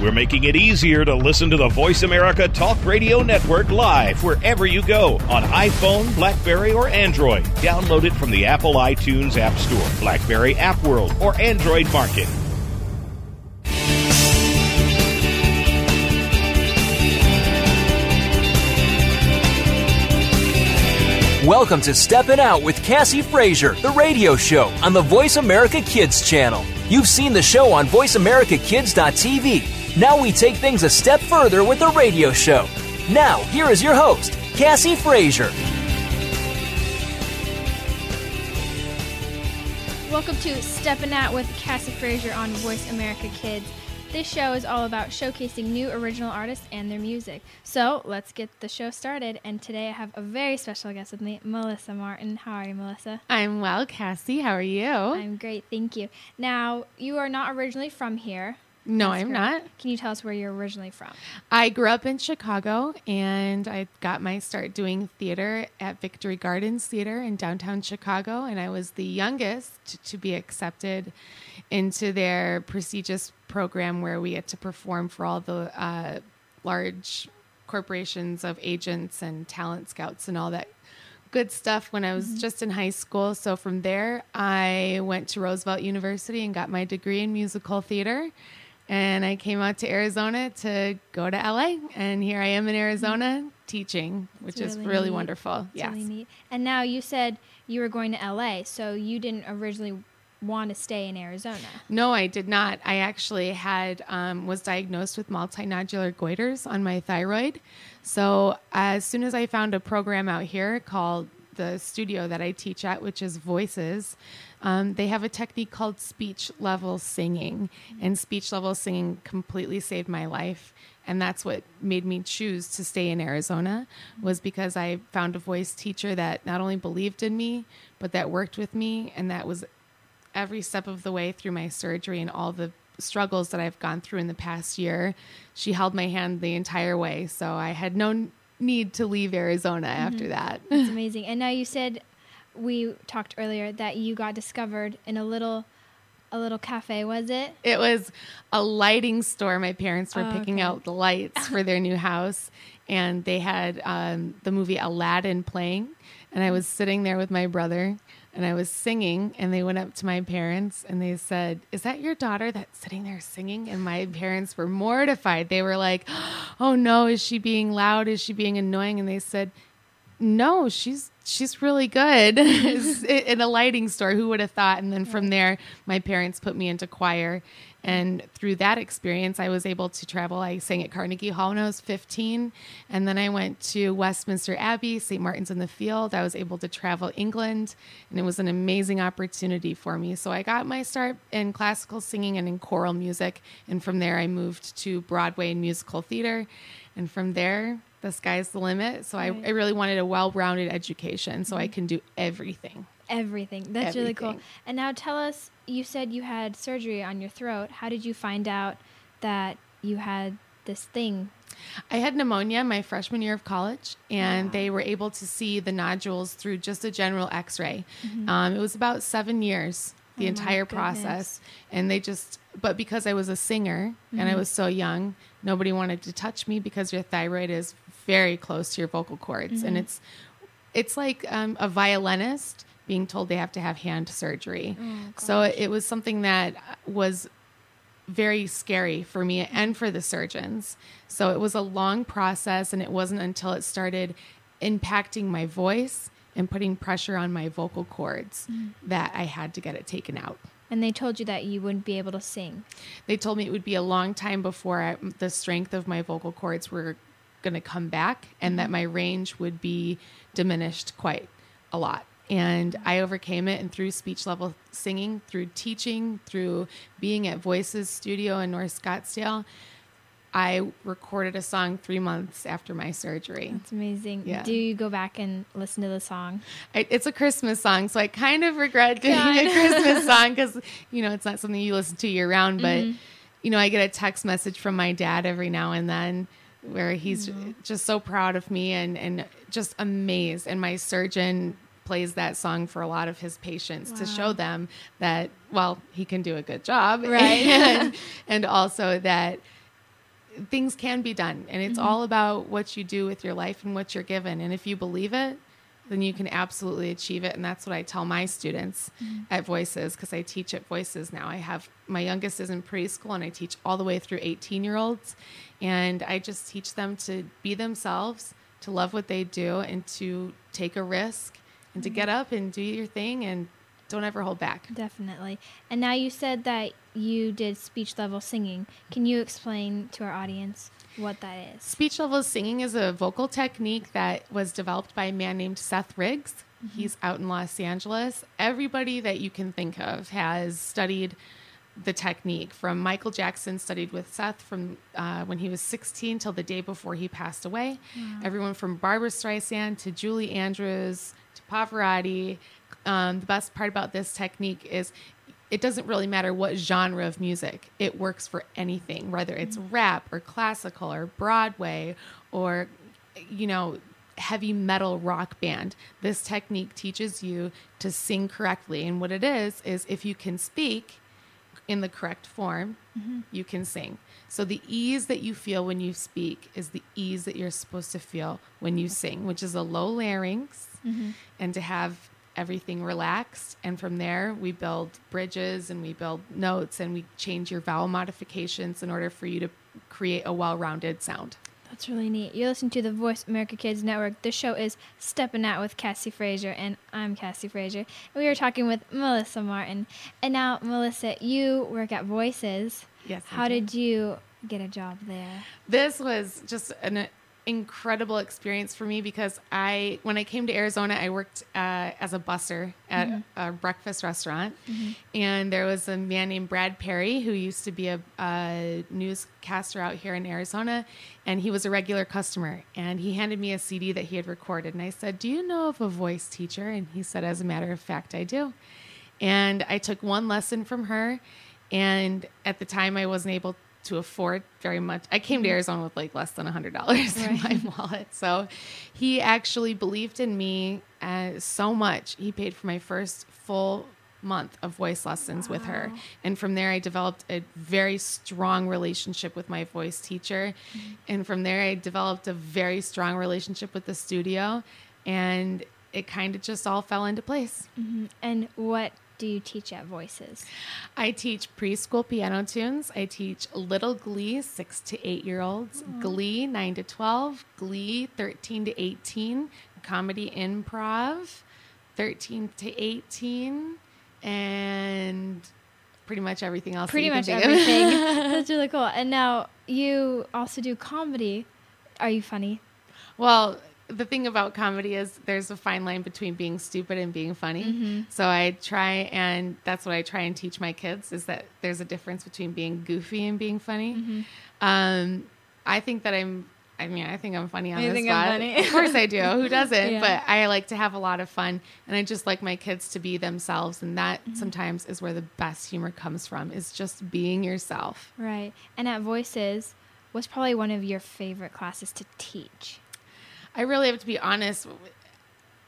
We're making it easier to listen to the Voice America Talk Radio Network live wherever you go on iPhone, Blackberry, or Android. Download it from the Apple iTunes App Store, Blackberry App World, or Android Market. Welcome to Steppin' Out with Kassey Frazier, the radio show on the Voice America Kids channel. You've seen the show on VoiceAmericaKids.tv. Now we take things a step further with the radio show. Now, here is your host, Kassey Frazier. Welcome to Steppin' Out with Kassey Frazier on Voice America Kids. This show is all about showcasing new original artists and their music. So let's get the show started. And today I have a very special guest with me, Melissa Martin. How are you, Melissa? I'm well, Kassey. How are you? I'm great, thank you. Now, you are not originally from here. No, I'm not. Can you tell us where you're originally from? I grew up in Chicago and I got my start doing theater at Victory Gardens Theater in downtown Chicago. And I was the youngest to be accepted into their prestigious program where we get to perform for all the uh, large corporations of agents and talent scouts and all that good stuff when I was just in high school. So from there, I went to Roosevelt University and got my degree in musical theater. And I came out to Arizona to go to LA. And here I am in Arizona teaching, which It's is really really neat. wonderful. It's yes. really neat. And now you said you were going to LA, so you didn't originally want to stay in Arizona. No, I did not. I actually had um, was diagnosed with multinodular goiters on my thyroid. So as soon as I found a program out here called the studio that I teach at, which is Voices, um, they have a technique called speech level singing, and speech level singing completely saved my life. And that's what made me choose to stay in Arizona was because I found a voice teacher that not only believed in me, but that worked with me, and that was every step of the way through my surgery and all the struggles that I've gone through in the past year. She held my hand the entire way. So I had no need to leave Arizona after that. It's amazing. And now you said we talked earlier that you got discovered in a little a little cafe, was it? It was a lighting store. My parents were Oh, picking okay. out the lights for their new house, and they had um, the movie Aladdin playing. And I was sitting there with my brother, and I was singing. And they went up to my parents and they said, "Is that your daughter that's sitting there singing?" And my parents were mortified. They were like, "Oh no, is she being loud? Is she being annoying?" And they said, no, she's she's really good in a lighting store. Who would have thought? And then from there, my parents put me into choir, and through that experience, I was able to travel. I sang at Carnegie Hall when I was 15, and then I went to Westminster Abbey, St. Martin's in the Field. I was able to travel England, and it was an amazing opportunity for me. So I got my start in classical singing and in choral music, and from there, I moved to Broadway and musical theater, and from there the sky's the limit. So I, Right. I really wanted a well rounded education so I can do everything. Everything. That's really cool. And now tell us, you said you had surgery on your throat. How did you find out that you had this thing? I had pneumonia my freshman year of college, and they were able to see the nodules through just a general x ray. Um, it was about seven years, the Mm-hmm. Oh entire process. And they just, but because I was a singer and Mm-hmm. I was so young, nobody wanted to touch me because your thyroid is very close to your vocal cords. Mm-hmm. And it's, it's like um, a violinist being told they have to have hand surgery. Oh, so it was something that was very scary for me and for the surgeons. So it was a long process, and it wasn't until it started impacting my voice and putting pressure on my vocal cords that I had to get it taken out. And they told you that you wouldn't be able to sing. They told me it would be a long time before I, the strength of my vocal cords were going to come back and that mm-hmm. my range would be diminished quite a lot. And I overcame it, and through speech level singing, through teaching, through being at Voices Studio in North Scottsdale, I recorded a song three months after my surgery. It's amazing. Yeah. Do you go back and listen to the song? I, it's a Christmas song, so I kind of regret doing God. a Christmas song because you know it's not something you listen to year round. But Mm-hmm. you know, I get a text message from my dad every now and then where he's Mm-hmm. just so proud of me and and just amazed. And my surgeon plays that song for a lot of his patients to show them that well he can do a good job, Right. and, and also that things can be done and it's mm-hmm. all about what you do with your life and what you're given. And if you believe it then you can absolutely achieve it. And that's what i tell my students mm-hmm. at voices because i teach at voices now. I have my youngest is in preschool and i teach all the way through 18 year olds and i just teach them to be themselves to love what they do and to take a risk and to mm-hmm. get up and do your thing and don't ever hold back Definitely. And now you said that you did speech level singing. Can you explain to our audience what that is? Speech level singing is a vocal technique that was developed by a man named Seth Riggs. He's out in Los Angeles. Everybody that you can think of has studied the technique. From Michael Jackson studied with Seth from uh, when he was 16 till the day before he passed away. Everyone from Barbra Streisand to Julie Andrews to Pavarotti. Um, the best part about this technique is it doesn't really matter what genre of music. It works for anything, whether it's mm-hmm. rap or classical or Broadway or, you know, heavy metal rock band. This technique teaches you to sing correctly. And what it is, is if you can speak in the correct form, mm-hmm. you can sing. So the ease that you feel when you speak is the ease that you're supposed to feel when you mm-hmm. sing, which is a low larynx and to have everything relaxed. And from there, we build bridges and we build notes and we change your vowel modifications in order for you to create a well rounded sound. That's really neat. You're listening to the Voice America Kids Network. The show is Stepping Out with Kassey Frazier, and I'm Kassey Frazier. And we are talking with Melissa Martin. And now, Melissa, you work at Voices. Yes. How did you get a job there? this was just an incredible experience for me because I, when I came to Arizona, I worked uh, as a busser at a breakfast restaurant, and there was a man named Brad Perry who used to be a, a newscaster out here in Arizona, and he was a regular customer, and he handed me a CD that he had recorded, and I said, "Do you know of a voice teacher?" And he said, "As a matter of fact, I do." And I took one lesson from her. And at the time, I wasn't able to afford very much. I came to mm-hmm. Arizona with like less than $100 in my wallet. So he actually believed in me uh, so much. He paid for my first full month of voice lessons with her. And from there, I developed a very strong relationship with my voice teacher. Mm-hmm. And from there, I developed a very strong relationship with the studio. And it kind of just all fell into place. Mm-hmm. And what do you teach at Voices? I teach preschool piano tunes. I teach Little Glee, six to eight year olds, Glee, nine to 12, Glee, 13 to 18, comedy improv, 13 to 18, and pretty much everything else. Pretty much everything. That's really cool. And now you also do comedy. Are you funny? Well, the thing about comedy is there's a fine line between being stupid and being funny. Mm-hmm. So I try and that's what I try and teach my kids is that there's a difference between being goofy and being funny. Mm-hmm. Um, I think that I'm. I mean, I think I'm funny on You the think I'm spot. funny? of course I do. Who doesn't? Yeah. But I like to have a lot of fun, and I just like my kids to be themselves, and that Mm-hmm. sometimes is where the best humor comes from. Is just being yourself. Right. And at Voices, what's probably one of your favorite classes to teach? I really have to be honest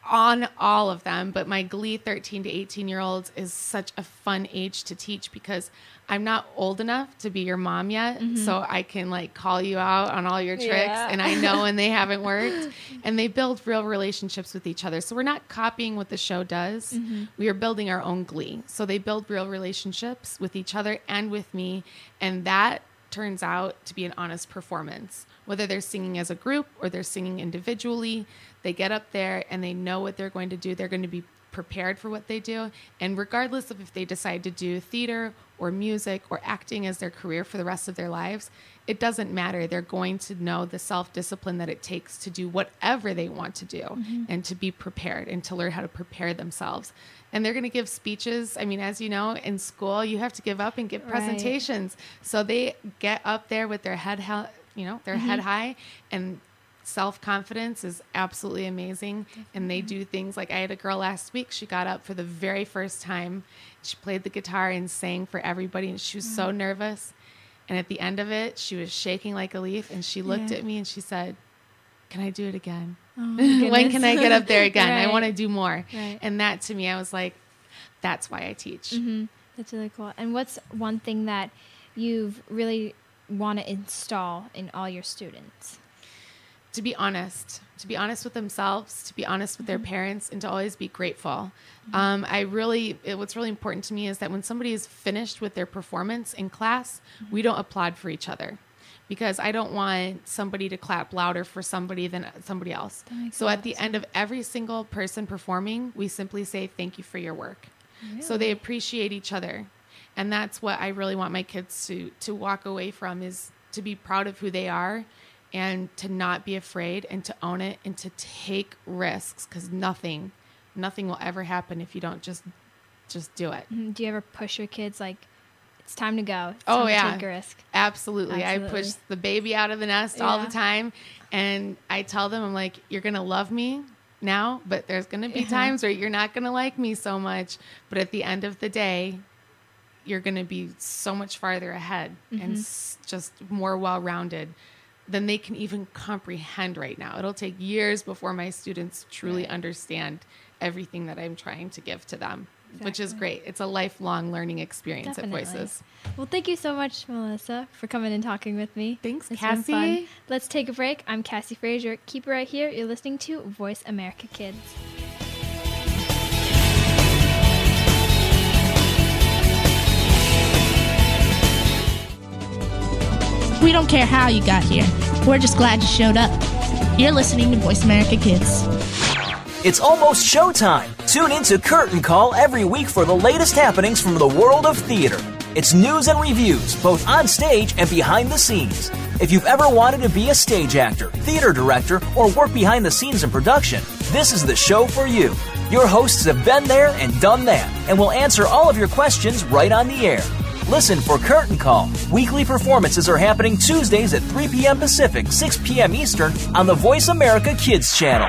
on all of them, but my Glee 13 to 18 year olds is such a fun age to teach because I'm not old enough to be your mom yet. Mm-hmm. So I can like call you out on all your tricks Yeah. and I know when they haven't worked and they build real relationships with each other. So we're not copying what the show does. Mm-hmm. We are building our own Glee. So they build real relationships with each other and with me. And that turns out to be an honest performance. Whether they're singing as a group or they're singing individually, they get up there and they know what they're going to do. They're going to be prepared for what they do. And regardless of if they decide to do theater or music or acting as their career for the rest of their lives, it doesn't matter. They're going to know the self discipline that it takes to do whatever they want to do mm-hmm. and to be prepared and to learn how to prepare themselves. And they're going to give speeches. I mean, as you know, in school, you have to give up and give Right. presentations. So they get up there with their head held, you know, their head mm-hmm. high and self confidence is absolutely amazing. And they do things like I had a girl last week. She got up for the very first time. She played the guitar and sang for everybody, and she was so mm-hmm. nervous. And at the end of it, she was shaking like a leaf. And she looked Yeah. at me and she said, "Can I do it again? Oh, when can I get up there again? I want to do more." Right. And that to me, I was like, "That's why I teach." hmm That's really cool. And what's one thing that you've really want to install in all your students? to be honest, to be honest with themselves, to be honest with their Mm-hmm. parents, and to always be grateful. Um, I really, it, what's really important to me is that when somebody is finished with their performance in class, Mm-hmm. we don't applaud for each other. Because I don't want somebody to clap louder for somebody than somebody else. So at the end of every single person performing, we simply say thank you for your work. So they appreciate each other. And that's what I really want my kids to to walk away from is to be proud of who they are and to not be afraid and to own it and to take risks cuz nothing nothing will ever happen if you don't just just do it. Mhm. Do you ever push your kids like it's time to go? It's Oh, yeah. take a risk. Absolutely. I push the baby out of the nest all the time. And I tell them, I'm like, you're going to love me now, but there's going to be Yeah. times where you're not going to like me so much. But at the end of the day, you're going to be so much farther ahead Mm-hmm. and s- just more well rounded than they can even comprehend right now. It'll take years before my students truly understand everything that I'm trying to give to them, which is great. It's a lifelong learning experience Definitely. at Voices. Well, thank you so much, Melissa, for coming and talking with me. Thanks, It's been fun. Kassey. Let's take a break. I'm Kassey Frazier. Keep it right here. You're listening to Voice America Kids. We don't care how you got here. We're just glad you showed up. You're listening to Voice America Kids. It's almost showtime. Tune in to Curtain Call every week for the latest happenings from the world of theater. It's news and reviews, both on stage and behind the scenes. If you've ever wanted to be a stage actor, theater director, or work behind the scenes in production, this is the show for you. Your hosts have been there and done that, and will answer all of your questions right on the air. Listen for Curtain Call. Weekly performances are happening Tuesdays at 3 p.m. Pacific, 6 p.m. Eastern on the Voice America Kids channel.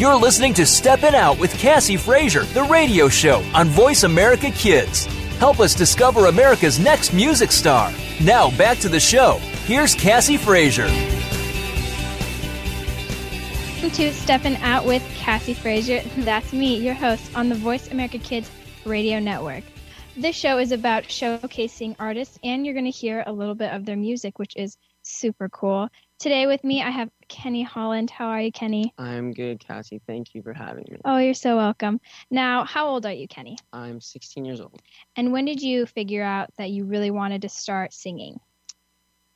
You're listening to Steppin' Out with Kassey Frazier, the radio show on Voice America Kids. Help us discover America's next music star. Now back to the show. Here's Kassey Frazier. Welcome to Steppin' Out with Kassey Frazier. That's me, your host on the Voice America Kids radio network. This show is about showcasing artists, and you're going to hear a little bit of their music, which is super cool. Today with me, I have Kenny Holland. How are you, Kenny? I'm good, Kassey. Thank you for having me. Oh, you're so welcome. Now, how old are you, Kenny? I'm 16 years old. And when did you figure out that you really wanted to start singing?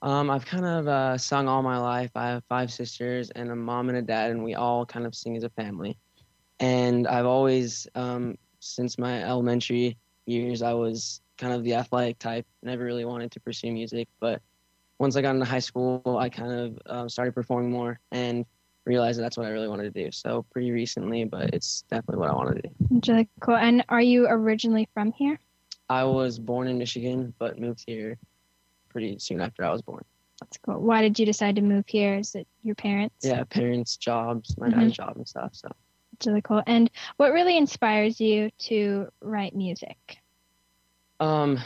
Um, I've kind of uh, sung all my life. I have five sisters and a mom and a dad, and we all kind of sing as a family. And I've always, um, since my elementary years, I was kind of the athletic type. Never really wanted to pursue music, but once I got into high school, I kind of um, started performing more and realized that that's what I really wanted to do. So pretty recently, but it's definitely what I want to do. Really cool. And are you originally from here? I was born in Michigan, but moved here pretty soon after I was born. That's cool. Why did you decide to move here? Is it your parents? Yeah, parents, jobs, my Mhm. dad's job and stuff. So It's really cool. And what really inspires you to write music? Um,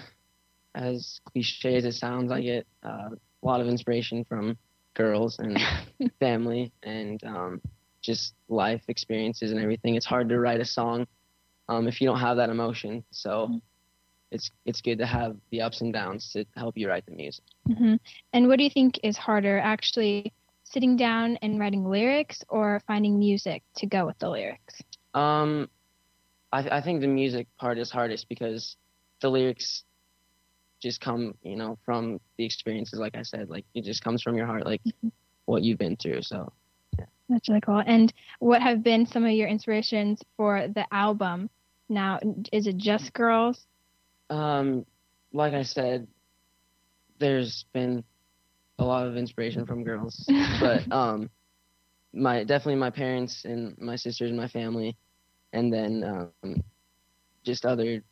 as cliche as it sounds, I get uh, a lot of inspiration from girls and family and um, just life experiences and everything. It's hard to write a song um, if you don't have that emotion. So it's it's good to have the ups and downs to help you write the music. hmm And what do you think is harder, actually sitting down and writing lyrics or finding music to go with the lyrics? Um, I, I think the music part is hardest because the lyrics just come, you know, from the experiences. Like I said, like it just comes from your heart, like what you've been through. So That's really cool. And what have been some of your inspirations for the album? Now, is it just girls? Um, like I said, there's been a lot of inspiration from girls, but um, my definitely my parents and my sisters and my family, and then um, just other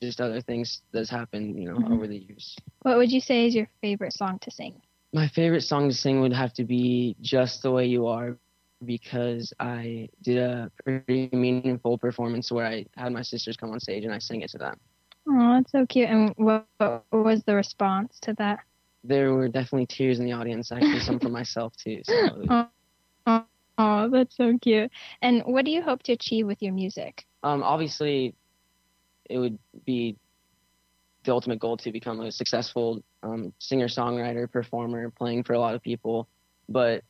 just other things that's happened, you know, Mhm. over the years. What would you say is your favorite song to sing? My favorite song to sing would have to be "Just the Way You Are." Because I did a pretty meaningful performance where I had my sisters come on stage and I sang it to them. Oh, that's so cute. And what, what was the response to that? there were definitely tears in the audience, actually some for myself too. So Oh, oh, that's so cute. And what do you hope to achieve with your music? um, obviously, it would be the ultimate goal to become a successful um, singer, songwriter, performer, playing for a lot of people. But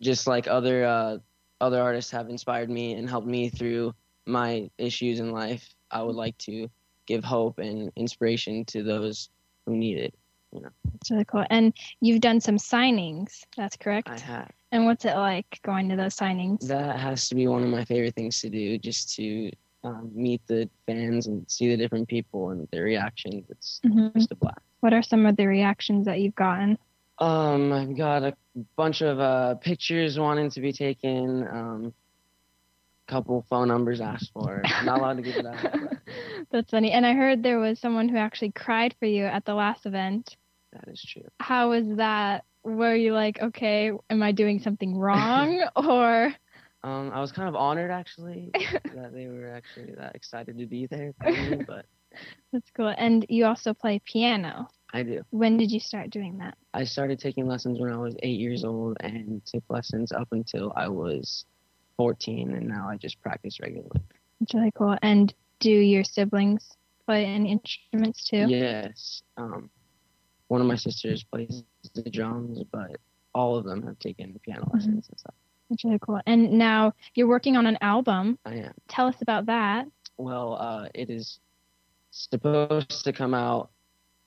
just like other uh, other artists have inspired me and helped me through my issues in life, I would like to give hope and inspiration to those who need it. you know That's really cool. And you've done some signings. That's correct. I have. And what's it like going to those signings? That has to be one of my favorite things to do, just to um, meet the fans and see the different people and their reactions. It's Mhm. just a blast. What are some of the reactions that you've gotten? Um, I've got a bunch of uh, pictures wanting to be taken. Um, couple phone numbers asked for. I'm not allowed to give it out. That's funny. And I heard there was someone who actually cried for you at the last event. that is true. How was that? Were you like, okay, am I doing something wrong? or Um, I was kind of honored actually that they were actually that excited to be there me, but that's cool. And you also play piano. I do. When did you start doing that? I started taking lessons when I was eight years old and took lessons up until I was 14, and now I just practice regularly. It's really cool. And do your siblings play any instruments too? Yes. Um, one of my sisters plays the drums, but all of them have taken piano lessons and stuff. That's really cool. And now you're working on an album. I am. Tell us about that. Well, uh, it is supposed to come out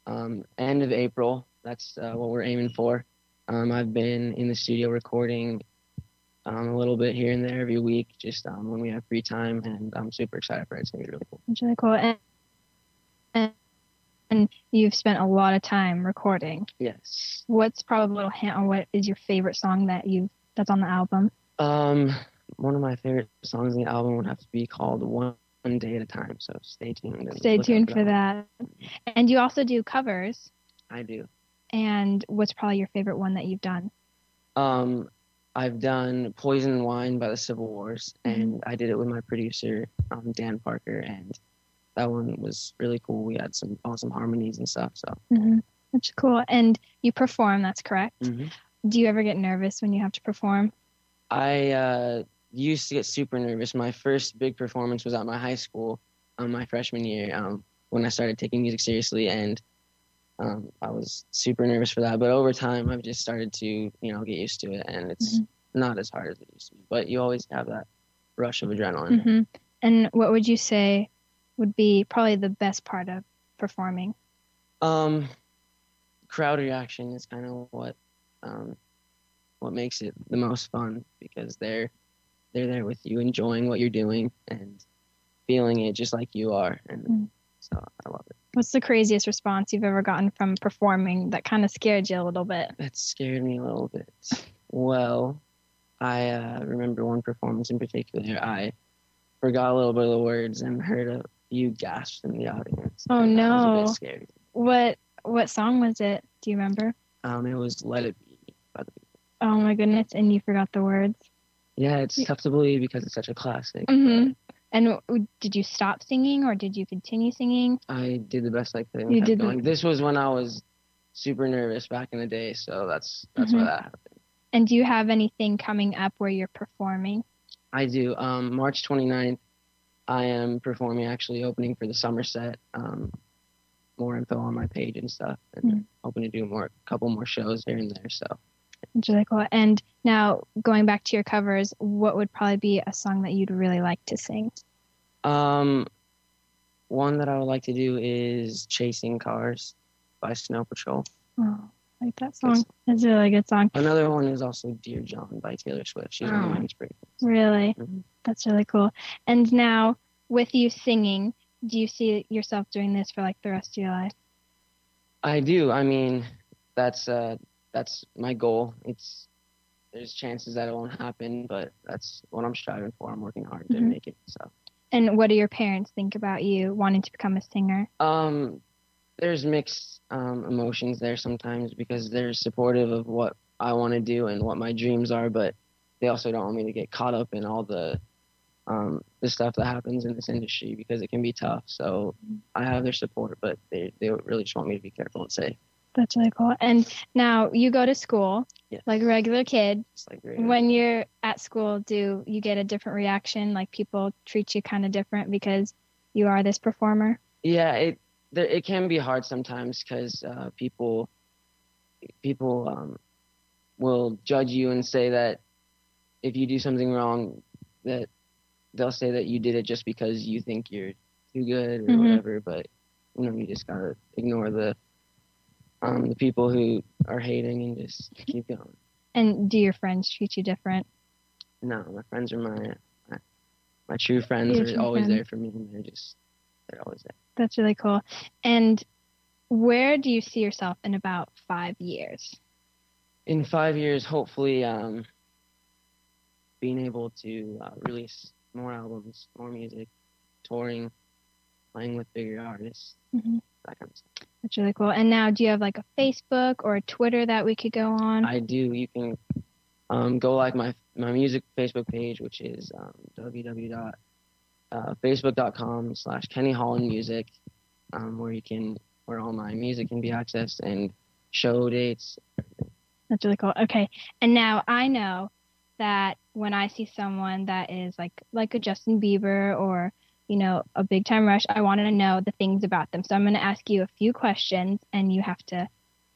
um, end of April. That's uh, what we're aiming for. Um, I've been in the studio recording um, a little bit here and there every week, just um, when we have free time, and I'm super excited for it. It's gonna be really cool. It's really cool. And, and, and you've spent a lot of time recording. Yes. What's probably a little hint on what is your favorite song that you that's on the album? Um, one of my favorite songs in the album would have to be called "One Day at a Time." So stay tuned. Stay tuned for one. that. And you also do covers. I do. And what's probably your favorite one that you've done? Um, I've done "Poison and Wine" by the Civil Wars, Mm-hmm. and I did it with my producer, um, Dan Parker, and that one was really cool. We had some awesome harmonies and stuff. So Mm-hmm. That's cool. And you perform. That's correct. Mhm. Do you ever get nervous when you have to perform? I uh, used to get super nervous. My first big performance was at my high school, um, my freshman year, um, when I started taking music seriously, and um, I was super nervous for that. But over time, I've just started to, you know, get used to it, and it's not as hard as it used to be. But you always have that rush of adrenaline. hmm And what would you say would be probably the best part of performing? Um, crowd reaction is kind of what um, what makes it the most fun because they're they're there with you, enjoying what you're doing and feeling it just like you are, and Mm. so I love it. What's the craziest response you've ever gotten from performing that kind of scared you a little bit? That scared me a little bit. Well, I uh, remember one performance in particular. I forgot a little bit of the words and heard a few gasps in the audience. Oh, and was a no. What what song was it? Do you remember? Um, it was "Let It Be" by the Oh my goodness! And you forgot the words. Yeah, it's tough to believe because it's such a classic. hmm And did you stop singing or did you continue singing? I did the best I could. You did the-. This was when I was super nervous back in the day, so that's that's Mhm. why that happened. And do you have anything coming up where you're performing? I do. Um, March 29th, I am performing, actually opening for the Summer Set. Um, more info on my page and stuff, and Mm. hoping to do more, couple more shows here and there. So It's really cool. And now going back to your covers, what would probably be a song that you'd really like to sing? Um, one that I would like to do is "Chasing Cars" by Snow Patrol. Oh, I like that song. It's a really good song. Another one is also "Dear John" by Taylor Swift. She's one of my Oh. inspirations. Really, Mhm. that's really cool. And now, with you singing, do you see yourself doing this for like the rest of your life? I do. I mean, that's uh, that's my goal. It's there's chances that it won't happen, but that's what I'm striving for. I'm working hard to Mhm. make it. So, And what do your parents think about you wanting to become a singer? um, there's mixed um, emotions there sometimes because they're supportive of what I want to do and what my dreams are, but they also don't want me to get caught up in all the um, the stuff that happens in this industry because it can be tough. So I have their support, but they they really just want me to be careful and safe. That's really cool. And now you go to school Yes. like a regular kid. Like. When you're at school, do you get a different reaction? Like people treat you kind of different because you are this performer? Yeah, it there, it can be hard sometimes because uh, people people um, will judge you and say that if you do something wrong, that they'll say that you did it just because you think you're too good or Mhm. whatever. But you know, you just gotta ignore the um, the people who are hating and just keep going. And do your friends treat you different? No, my friends are my my, my true friends Your are true always friends. there for me, and they're just they're always there. That's really cool. And where do you see yourself in about five years? in five years, hopefully, um, being able to uh, release more albums, more music, touring, playing with bigger artists, Mhm. That kind of stuff. That's really cool. And now, do you have like a Facebook or a Twitter that we could go on? I do. You can um, go like my my music Facebook page, which is um, www.facebook.com slash Kenny Holland Music, um, where you can where all my music can be accessed and show dates. That's really cool. Okay. And now I know that when I see someone that is like like a Justin Bieber or you know a big time rush, I want to know the things about them. So I'm going to ask you a few questions and you have to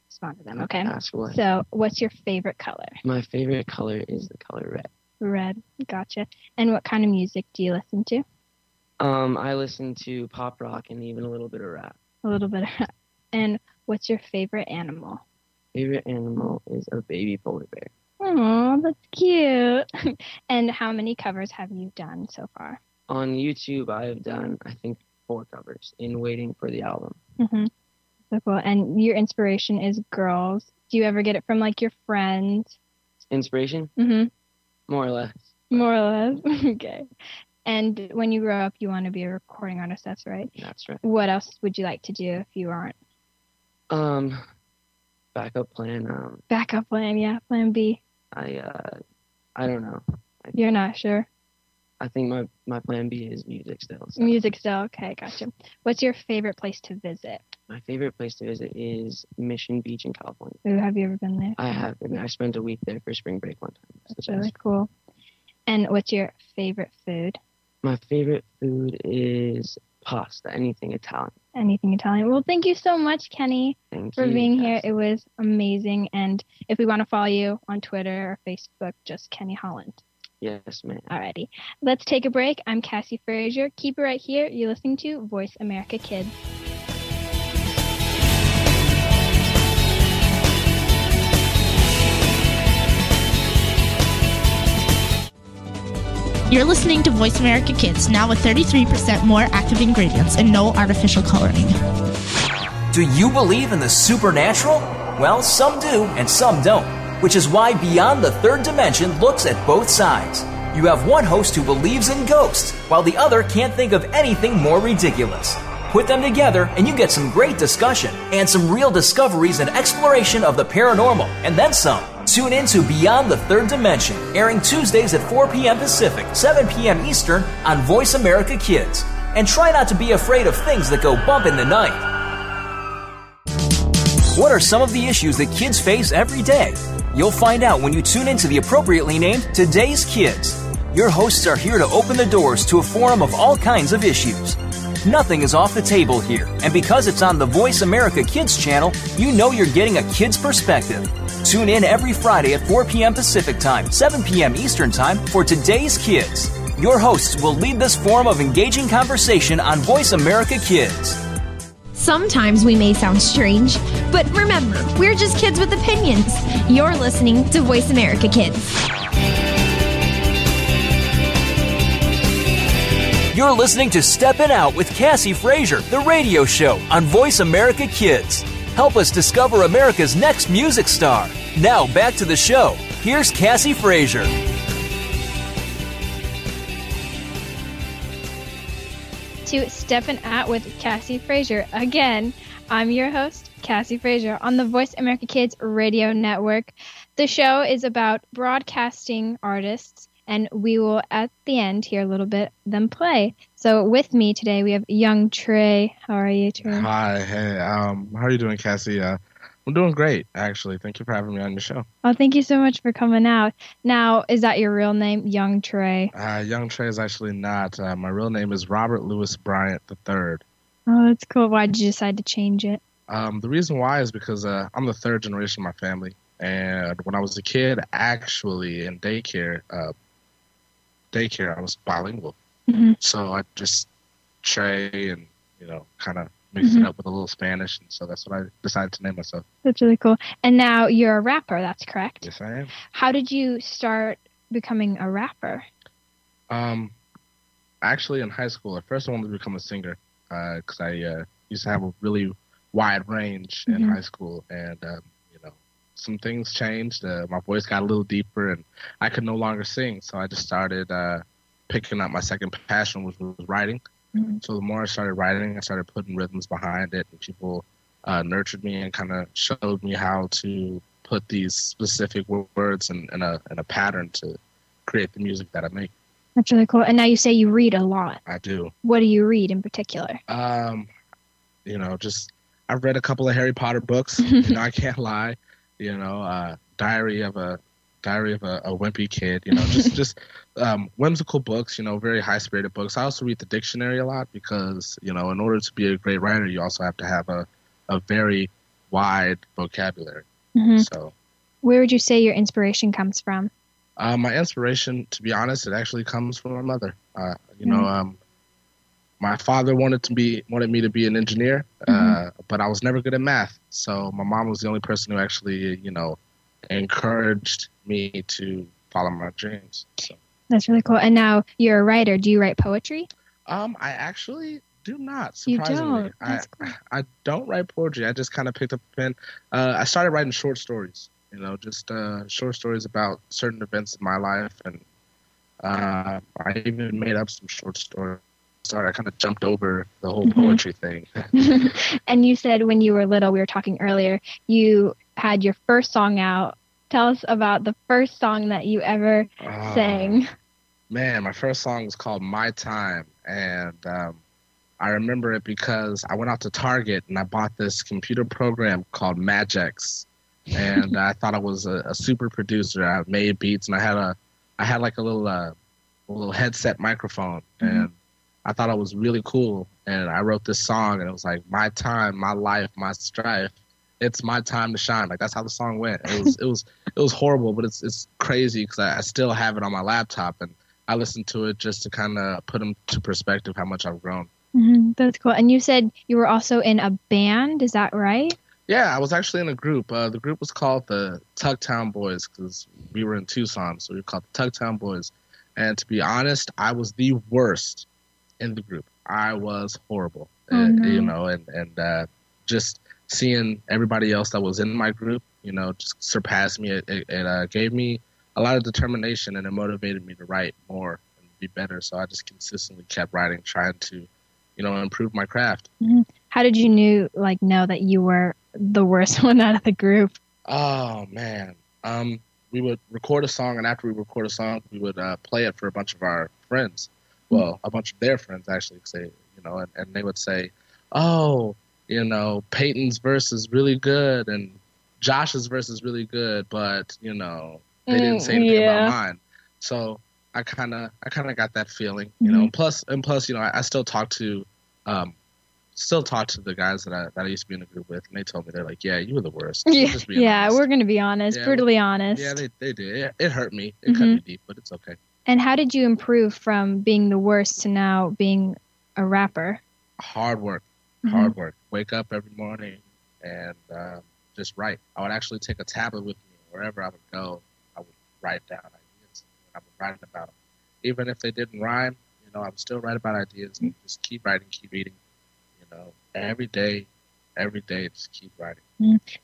respond to them. Okay. Ask what. So what's your favorite color? My favorite color is the color red. Red. Gotcha. And what kind of music do you listen to? Um, I listen to pop rock and even a little bit of rap. A little bit. Of, rap. and what's your favorite animal? Favorite animal is a baby polar bear. Oh, that's cute. and how many covers have you done so far? On YouTube, I have done I think four covers in waiting for the album. Mm-hmm. So cool. And your inspiration is girls. Do you ever get it from like your friends? Inspiration, Mm-hmm. more or less. More or less. okay. And when you grow up, you want to be a recording artist. That's right. That's right. What else would you like to do if you aren't? Um, backup plan. Um, Backup plan. Yeah, plan B. I uh, I don't know. You're not sure. I think my my plan B is music still. so. Music still. Okay, gotcha. What's your favorite place to visit? My favorite place to visit is Mission Beach in California. Ooh, have you ever been there? I have. I spent a week there for spring break one time. That's really cool. And what's your favorite food? My favorite food is pasta. Anything Italian. Anything Italian? Well, thank you so much, Kenny. Thank for you. being here. It was amazing. And if we want to follow you on Twitter or Facebook, just Kenny Holland. Yes, man. Alrighty. Let's take a break. I'm Kassey Frazier. Keep it right here. You're listening to Voice America Kids. You're listening to Voice America Kids, now with 33% more active ingredients and no artificial coloring. Do you believe in the supernatural? Well, some do and some don't, which is why Beyond the Third Dimension looks at both sides. You have one host who believes in ghosts, while the other can't think of anything more ridiculous. Put them together and you get some great discussion and some real discoveries and exploration of the paranormal, and then some. Tune in to Beyond the Third Dimension, airing Tuesdays at 4 p.m. Pacific, 7 p.m. Eastern on Voice America Kids. And try not to be afraid of things that go bump in the night. What are some of the issues that kids face every day? You'll find out when you tune into the appropriately named Today's Kids. Your hosts are here to open the doors to a forum of all kinds of issues. Nothing is off the table here, and because it's on the Voice America Kids channel, you know you're getting a kid's perspective. Tune in every Friday at 4 p.m. Pacific Time, 7 p.m. Eastern Time for Today's Kids. Your hosts will lead this forum of engaging conversation on Voice America Kids. Sometimes we may sound strange, but remember, we're just kids with opinions. You're listening to Voice America Kids. You're listening to Steppin' Out with Kassey Frazier, the radio show on Voice America Kids. Help us discover America's next music star. Now back to the show. Here's Kassey Frazier. To Step Steppin' Out with Kassey Frazier. Again, I'm your host, Kassey Frazier, on the Voice America Kids Radio Network. The show is about broadcasting artists, and we will at the end hear a little bit them play. So with me today we have young Trey. How are you, Trey? Hi, hey, um, how are you doing, Kassey? Uh, I'm doing great, actually. Thank you for having me on your show. Oh, thank you so much for coming out. Now, is that your real name, Young Trey? Uh, young Trey is actually not. Uh, my real name is Robert Lewis Bryant III. Oh, that's cool. Why did you decide to change it? Um, the reason why is because uh, I'm the third generation of my family. And when I was a kid, actually in daycare, uh, daycare, I was bilingual. Mm-hmm. So I just Trey and, you know, kind of mixed Mhm. it up with a little Spanish. And so that's what I decided to name myself. That's really cool. And now you're a rapper, that's correct. Yes, I am. How did you start becoming a rapper? Um, actually, in high school, at first I wanted to become a singer because I uh, used to have a really wide range in Mhm. high school, and um, you know, some things changed. Uh, my voice got a little deeper, and I could no longer sing. So I just started uh, picking up my second passion, which was writing. Mhm. So the more I started writing, I started putting rhythms behind it, and people uh, nurtured me and kind of showed me how to put these specific words in, in a in a pattern to create the music that I make. That's really cool. And now you say you read a lot. I do. What do you read in particular? Um, you know, just I've read a couple of Harry Potter books. you know, I can't lie. You know, uh, Diary of a Diary of a, a Wimpy Kid. You know, just just um, whimsical books. You know, very high spirited books. I also read the dictionary a lot because you know, in order to be a great writer, you also have to have a a very wide vocabulary. Mhm. So. Where would you say your inspiration comes from? Uh, my inspiration, to be honest, it actually comes from my mother. Uh, you know, um, my father wanted to be wanted me to be an engineer, uh, but I was never good at math. So my mom was the only person who actually, you know, encouraged me to follow my dreams. So, That's really cool. And now you're a writer. Do you write poetry? um, I actually do not. You Surprisingly, don't. I cool. I don't write poetry. I just kind of picked up a pen. Uh, I started writing short stories. You know, just uh, short stories about certain events in my life, and uh, I even made up some short stories. Sorry, I kind of jumped over the whole Mhm. poetry thing. and you said when you were little, we were talking earlier, you had your first song out. Tell us about the first song that you ever Ah, sang. Man, my first song was called My Time, and um, I remember it because I went out to Target and I bought this computer program called Magix, and I thought I was a, a super producer. I made beats and I had a, I had like a little, uh, a little headset microphone, and I thought I was really cool. And I wrote this song, and it was like my time, my life, my strife. It's my time to shine. Like that's how the song went. It was, it was, it was horrible, but it's it's crazy because I, I still have it on my laptop and I listen to it just to kind of put into perspective how much I've grown. hmm That's cool. And you said you were also in a band. Is that right? Yeah, I was actually in a group. Uh, the group was called the Tugtown Boys because we were in Tucson, so we were called the Tugtown Boys. And to be honest, I was the worst in the group. I was horrible, Oh, no. you know, and and uh, just seeing everybody else that was in my group, you know, just surpassed me. It, it, it uh, gave me a lot of determination, and it motivated me to write more and be better. So I just consistently kept writing, trying to, you know, improve my craft. How did you knew like know that you were the worst one out of the group? Oh man. Um, we would record a song, and after we record a song, we would uh, play it for a bunch of our friends. Well, a bunch of their friends actually they, you know, and, and they would say, "Oh, you know, Peyton's verse is really good, and Josh's verse is really good, but you know, they didn't say Mm, anything yeah. about mine." So I kind of, I kind of got that feeling, you know. And plus, and plus, you know, I, I still talk to, um, still talk to the guys that I that I used to be in a group with, and they told me they're like, "Yeah, you were the worst." Yeah, yeah honest. we're gonna be honest, Yeah, brutally honest. Yeah, they, they did. It, it hurt me. It cut Mhm. me deep, but it's okay. And how did you improve from being the worst to now being a rapper? Hard work, Mhm. hard work. Wake up every morning and um, just write. I would actually take a tablet with me wherever I would go. I would write down ideas. I would write about them, even if they didn't rhyme. You know, I would still write about ideas and just keep writing, keep reading. You know, every day, every day, just keep writing.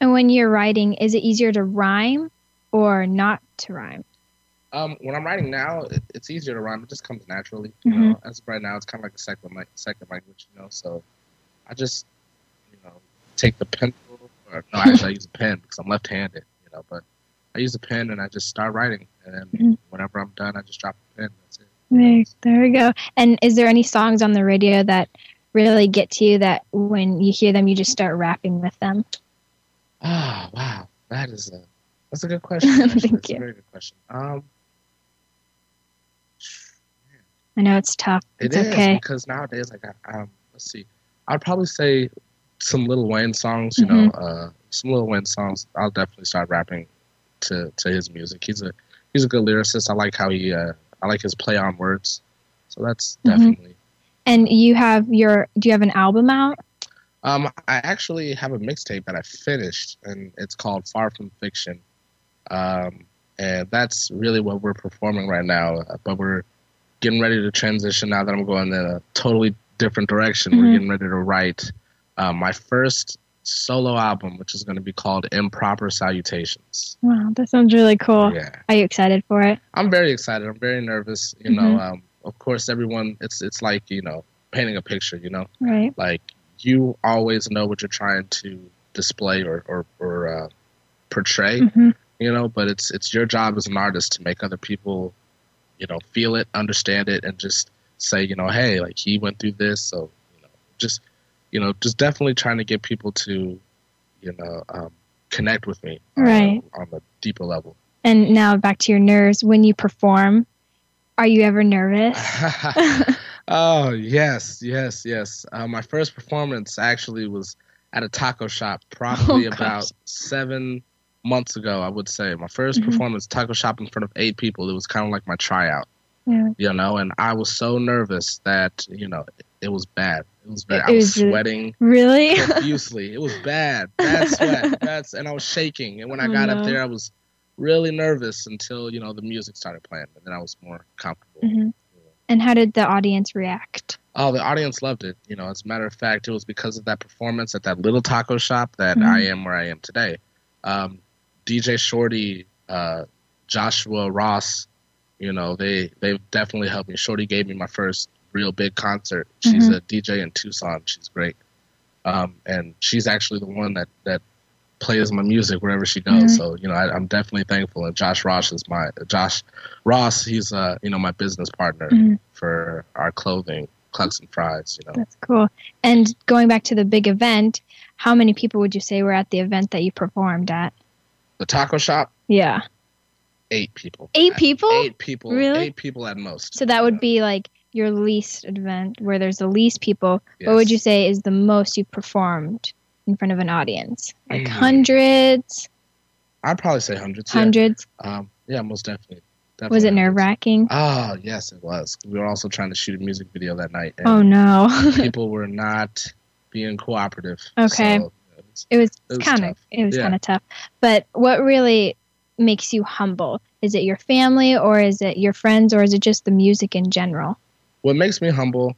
And when you're writing, is it easier to rhyme or not to rhyme? Um, when I'm writing now, it, it's easier to rhyme. It just comes naturally. You Mhm. know, as of right now, it's kind of like a second like second language. You know, so I just take the pencil. Or no, actually, I use a pen because I'm left-handed. You know, but I use a pen and I just start writing, and then Mhm. whenever I'm done, I just drop the pen. That's it. There, there we go. And is there any songs on the radio that really get to you that when you hear them, you just start rapping with them? Ah, wow, that is a that's a good question. actually. Thank that's you. a very good question. Um, I know it's tough. It It's okay. because nowadays, like, I, um, let's see, I'd probably say some Lil Wayne songs. You know, uh, some Lil Wayne songs. I'll definitely start rapping to to his music. He's a he's a good lyricist. I like how he uh, I like his play on words. So that's Mhm. definitely. And you have your, do you have an album out? Um, I actually have a mixtape that I finished, and it's called Far From Fiction. Um, and that's really what we're performing right now. But we're getting ready to transition now that I'm going in a totally different direction. Mhm. We're getting ready to write uh, my first solo album, which is going to be called Improper Salutations. Wow, that sounds really cool. Yeah. Are you excited for it? I'm very excited. I'm very nervous. You Mhm. know, um, of course, everyone. It's it's like you know painting a picture. You know, Right. like you always know what you're trying to display or or, or uh, portray. Mhm. You know, but it's it's your job as an artist to make other people, you know, feel it, understand it, and just say, you know, hey, like he went through this, so you know, just you know, just definitely trying to get people to, you know, um, connect with me uh, Right. on a deeper level. And now back to your nerves. When you perform, are you ever nervous? oh yes, yes, yes. Uh, my first performance actually was at a taco shop, probably Oh, about seven months ago. I would say my 1st Mhm. performance, taco shop in front of eight people. It was kind of like my tryout, Yeah. you know. And I was so nervous that you know it, was bad. It was bad. It I was was, sweating Really? profusely. it was bad, bad sweat. That's and I was shaking. And when I Oh, got no. up there, I was really nervous until you know the music started playing, and then I was more comfortable. Mhm. And how did the audience react? Oh, the audience loved it. You know, as a matter of fact, it was because of that performance at that little taco shop that Mhm. I am where I am today. Um, DJ Shorty, uh, Joshua Ross, you know, they they've definitely helped me. Shorty gave me my first real big concert. She's Mhm. a DJ in Tucson. She's great, um, and she's actually the one that that plays my music wherever she goes. Mhm. So you know, I, I'm definitely thankful. And Josh Ross is my Josh Ross. He's uh, you know my business partner Mhm. for our clothing, Clucks and Fries. You know, That's cool. And going back to the big event, how many people would you say were at the event that you performed at? the taco shop, Yeah. eight people. Eight people? Eight people. Really? Eight people at most. So that would be like your least event where there's the least people. Yes. What would you say is the most you've performed in front of an audience? Like Mm. hundreds, I'd probably say hundreds. yeah. hundreds? Um, yeah, most definitely. Was it nerve wracking? Oh yes, it was. We were also trying to shoot a music video that night. And Oh no. people were not being cooperative. Okay. So it was- it was, It was kind of it was Yeah. kind of tough. But what really makes you humble? Is it your family or is it your friends or is it just the music in general? What makes me humble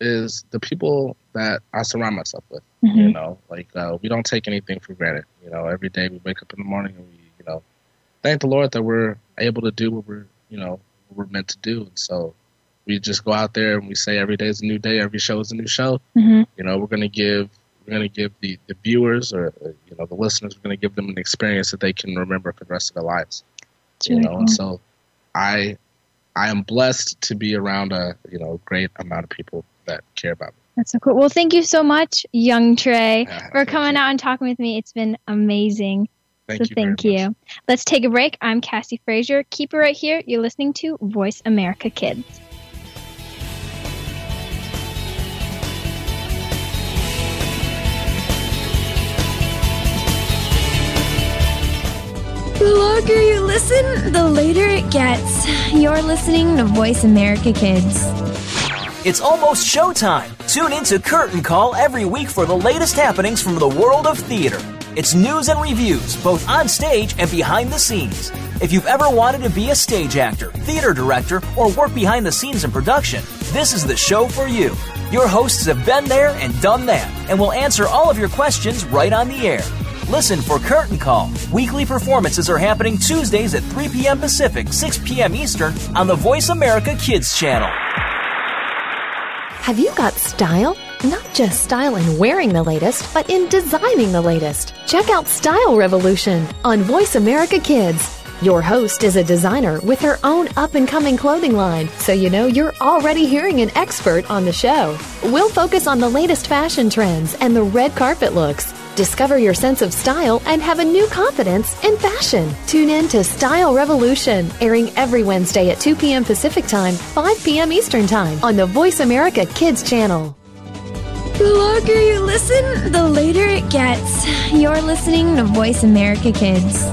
is the people that I surround myself with. You Mhm. know, like uh, we don't take anything for granted. You know, every day we wake up in the morning and we, you know, thank the Lord that we're able to do what we're, you know, what we're meant to do. And so we just go out there and we say every day is a new day, every show is a new show. Mhm. You know, we're gonna give we're gonna give the, the viewers or uh, you know the listeners, we're gonna give them an experience that they can remember for the rest of their lives. It's you really know, cool. and so I I am blessed to be around a you know great amount of people that care about me. That's so cool. Well, thank you so much, young Trey, Yeah, for coming you. out and talking with me. It's been amazing. Thank so you. thank you. much. Let's take a break. I'm Kassey Frazier. Keep it right here. You're listening to Voice America Kids. The longer you listen the later it gets. You're listening to Voice America Kids. It's almost showtime. Tune in to Curtain Call every week for the latest happenings from the world of theater. It's news and reviews, both on stage and behind the scenes. If you've ever wanted to be a stage actor, theater director, or work behind the scenes in production, this is the show for you. Your hosts have been there and done that, and will answer all of your questions right on the air. Listen for Curtain Call. Weekly performances are happening Tuesdays at 3 p.m. Pacific, 6 p.m. Eastern on the Voice America Kids channel. Have you got style? Not just style in wearing the latest, but in designing the latest. Check out Style Revolution on Voice America Kids. Your host is a designer with her own up and coming clothing line, so you know you're already hearing an expert on the show. We'll focus on the latest fashion trends and the red carpet looks. Discover your sense of style and have a new confidence in fashion. Tune in to Style Revolution, airing every Wednesday at 2 p.m. Pacific Time, 5 p.m. Eastern Time on the Voice America Kids channel. The longer you listen, the later it gets. You're listening to Voice America Kids.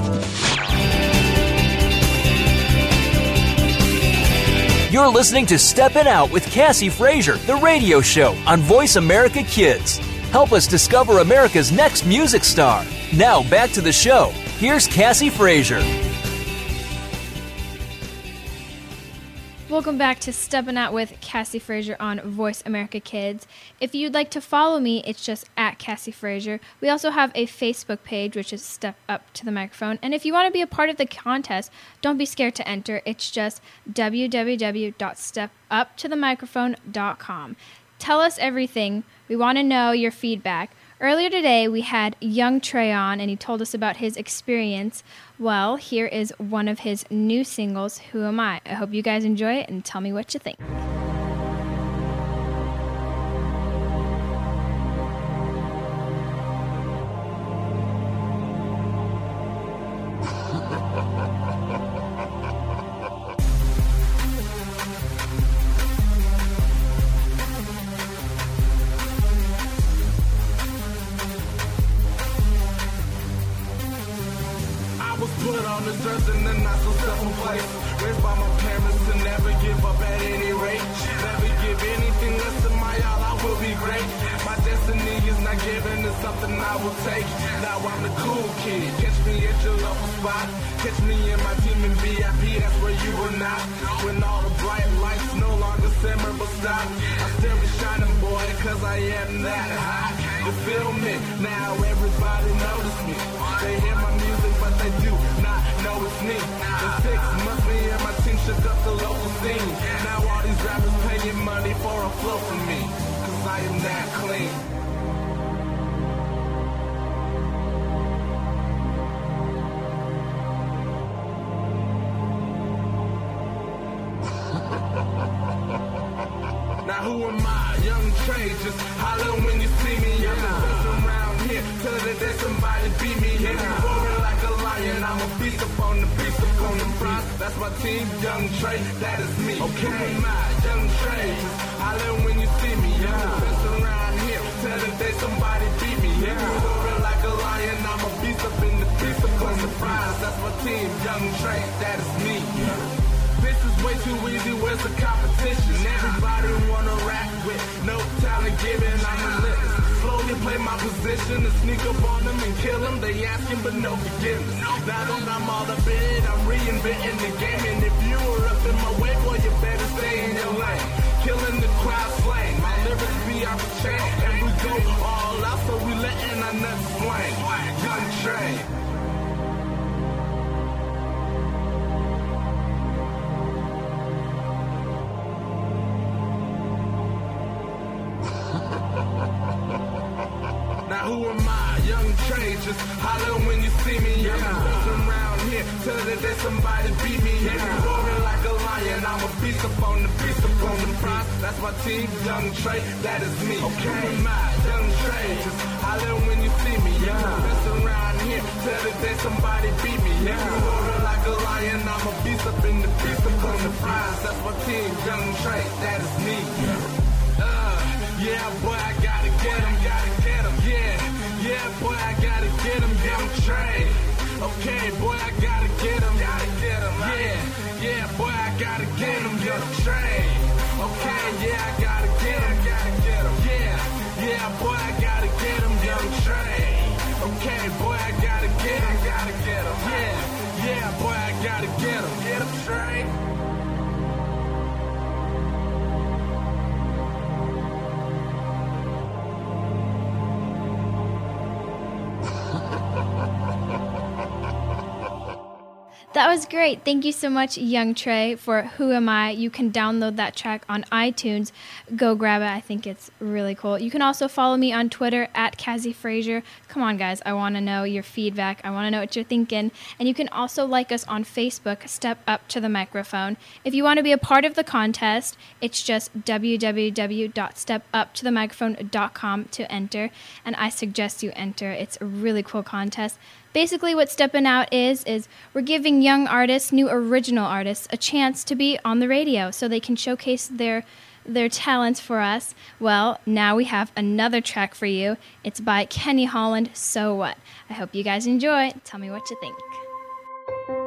You're listening to Steppin' Out with Kassey Frazier, the radio show on Voice America Kids. Help us discover America's next music star. Now back to the show. Here's Kassey Frazier. Welcome back to Stepping Out with Kassey Frazier on Voice America Kids. If you'd like to follow me, it's just at Kassey Frazier. We also have a Facebook page, which is Step Up to the Microphone. And if you want to be a part of the contest, don't be scared to enter. It's just www.stepuptothemicrophone.com. Tell us everything. We want to know your feedback. Earlier today, we had young Trey on, and he told us about his experience. Well, here is one of his new singles, Who Am I? I hope you guys enjoy it and tell me what you think. I'm a beast upon the beast upon the prize. That's my team, Young Trey. That is me. Okay, I? Young Trey, holler when you see me. I'm the best around here. Tell there's somebody beat me. Yeah, I'm roaring like a lion. I'm a beast up in the beast upon the prize. That's my team, Young Trey. That is me. This is way too easy, where's the competition? Everybody wanna rap with no talent given, I'm relentless. Slowly play my position and sneak up on them and kill them. They asking but no forgiveness. Now that I'm all up in it, I'm reinventing the game. And if you were up in my way, boy, you better stay in your lane. Killing the crowd slang, my lyrics be off the chain. And we go all out, so we letting our nuts swing. Young Trey. Who am I? Young Trey, just holler when you see me. Yeah. I'm around here, tell that there's somebody beat me. Yeah. I'm roaring like a lion, I'm a beast upon the beast upon the prize. That's my team, Young Trey, that is me. Okay, who am I? Young Trey, just holler when you see me. Yeah. I'm around here, tell that there's somebody beat me. Yeah. I'm roaring like a lion, I'm a beast up in the beast upon the prize. That's my team, Young Trey, that is me. Uh, yeah, boy, I gotta get him, gotta yeah, boy, I gotta get him. Okay, gotta get him, Yeah, yeah, boy, I gotta get him, get him train. Okay, yeah, I gotta get him, gotta get him. Yeah, yeah, boy, I gotta get him, get him train. Okay, boy, I gotta get him, gotta get him. Yeah, yeah, boy, I gotta get him, get him train. That was great. Thank you so much, Young Trey, for Who Am I? You can download that track on iTunes. Go grab it. I think it's really cool. You can also follow me on Twitter at Kassey Frazier. Come on, guys. I want to know your feedback. I want to know what you're thinking. And you can also like us on Facebook, Step Up to the Microphone. If you want to be a part of the contest, it's just www.stepuptothemicrophone.com to enter. And I suggest you enter. It's a really cool contest. Basically, what Steppin' Out is, is we're giving young artists, new original artists, a chance to be on the radio so they can showcase their their talents for us. Well, now we have another track for you. It's by Kenny Holland, So What. I hope you guys enjoy. Tell me what you think.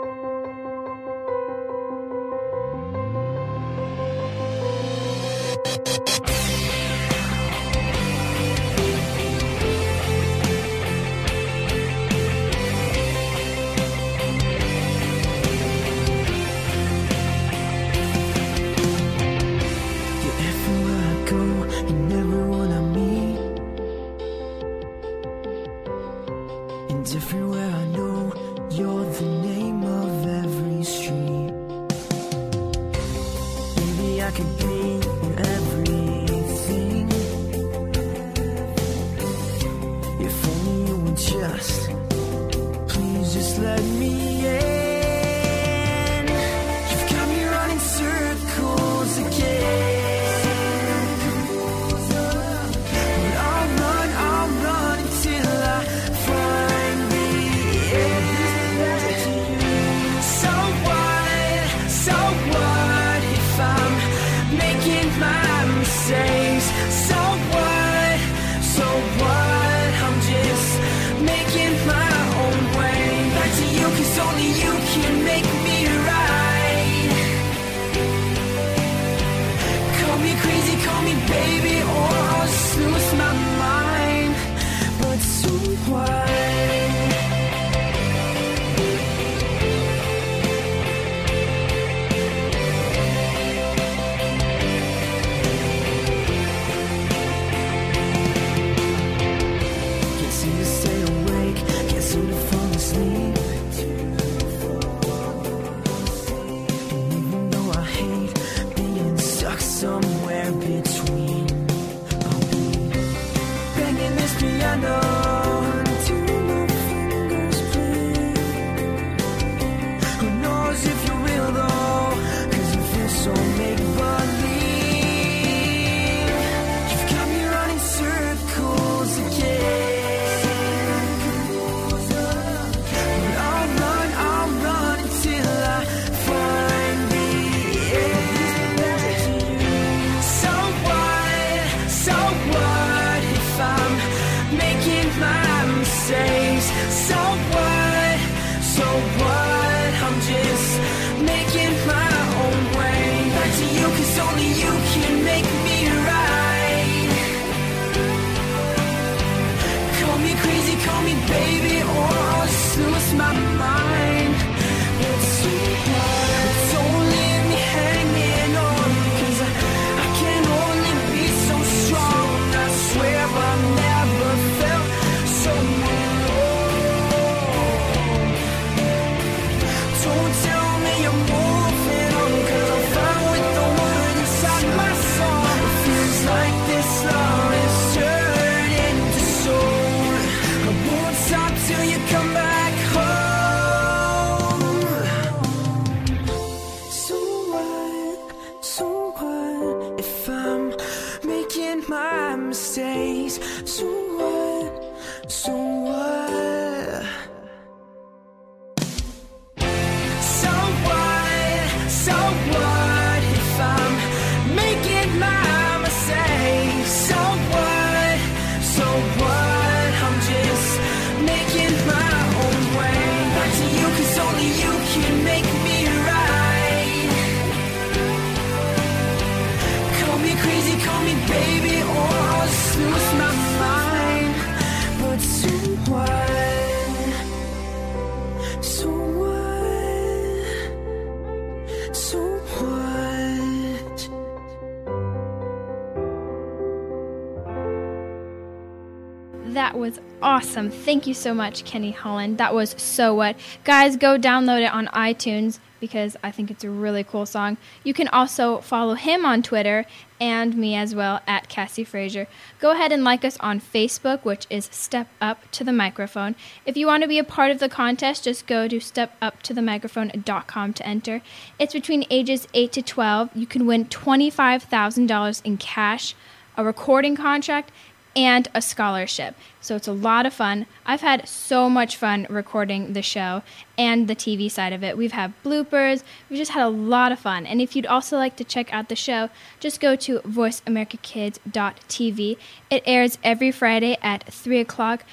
Awesome. Thank you so much, Kenny Holland. That was so what. Guys, go download it on iTunes because I think it's a really cool song. You can also follow him on Twitter and me as well at Kassey Frazier. Go ahead and like us on Facebook, which is Step Up to the Microphone. If you want to be a part of the contest, just go to stepuptothemicrophone.com to enter. It's between ages 8 to 12. You can win $25,000 in cash, a recording contract, and a scholarship. So it's a lot of fun. I've had so much fun recording the show and the TV side of it. We've had bloopers, we've just had a lot of fun. And if you'd also like to check out the show, just go to voiceamericakids.tv. It airs every Friday at 3 o'clock.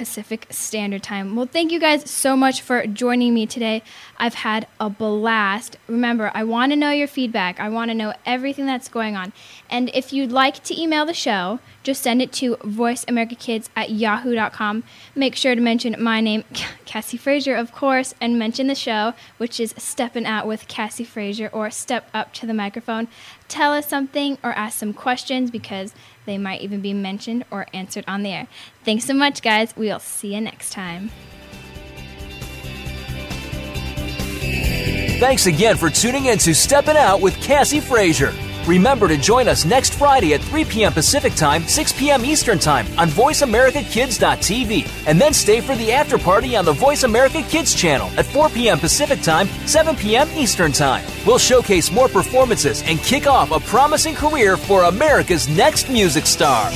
Pacific Standard Time. Well, thank you guys so much for joining me today. I've had a blast. Remember, I want to know your feedback. I want to know everything that's going on. And if you'd like to email the show, just send it to voiceamericakids at yahoo.com. Make sure to mention my name, Kassey Frazier, of course, and mention the show, which is Stepping Out with Kassey Frazier or Step Up to the Microphone. Tell us something or ask some questions because they might even be mentioned or answered on the air. Thanks so much, guys. We'll see you next time. Thanks again for tuning in to Stepping Out with Kassey Frazier. Remember to join us next Friday at 3 p.m. Pacific Time, 6 p.m. Eastern Time on VoiceAmericaKids.tv. And then stay for the after party on the Voice America Kids channel at 4 p.m. Pacific Time, 7 p.m. Eastern Time. We'll showcase more performances and kick off a promising career for America's next music star.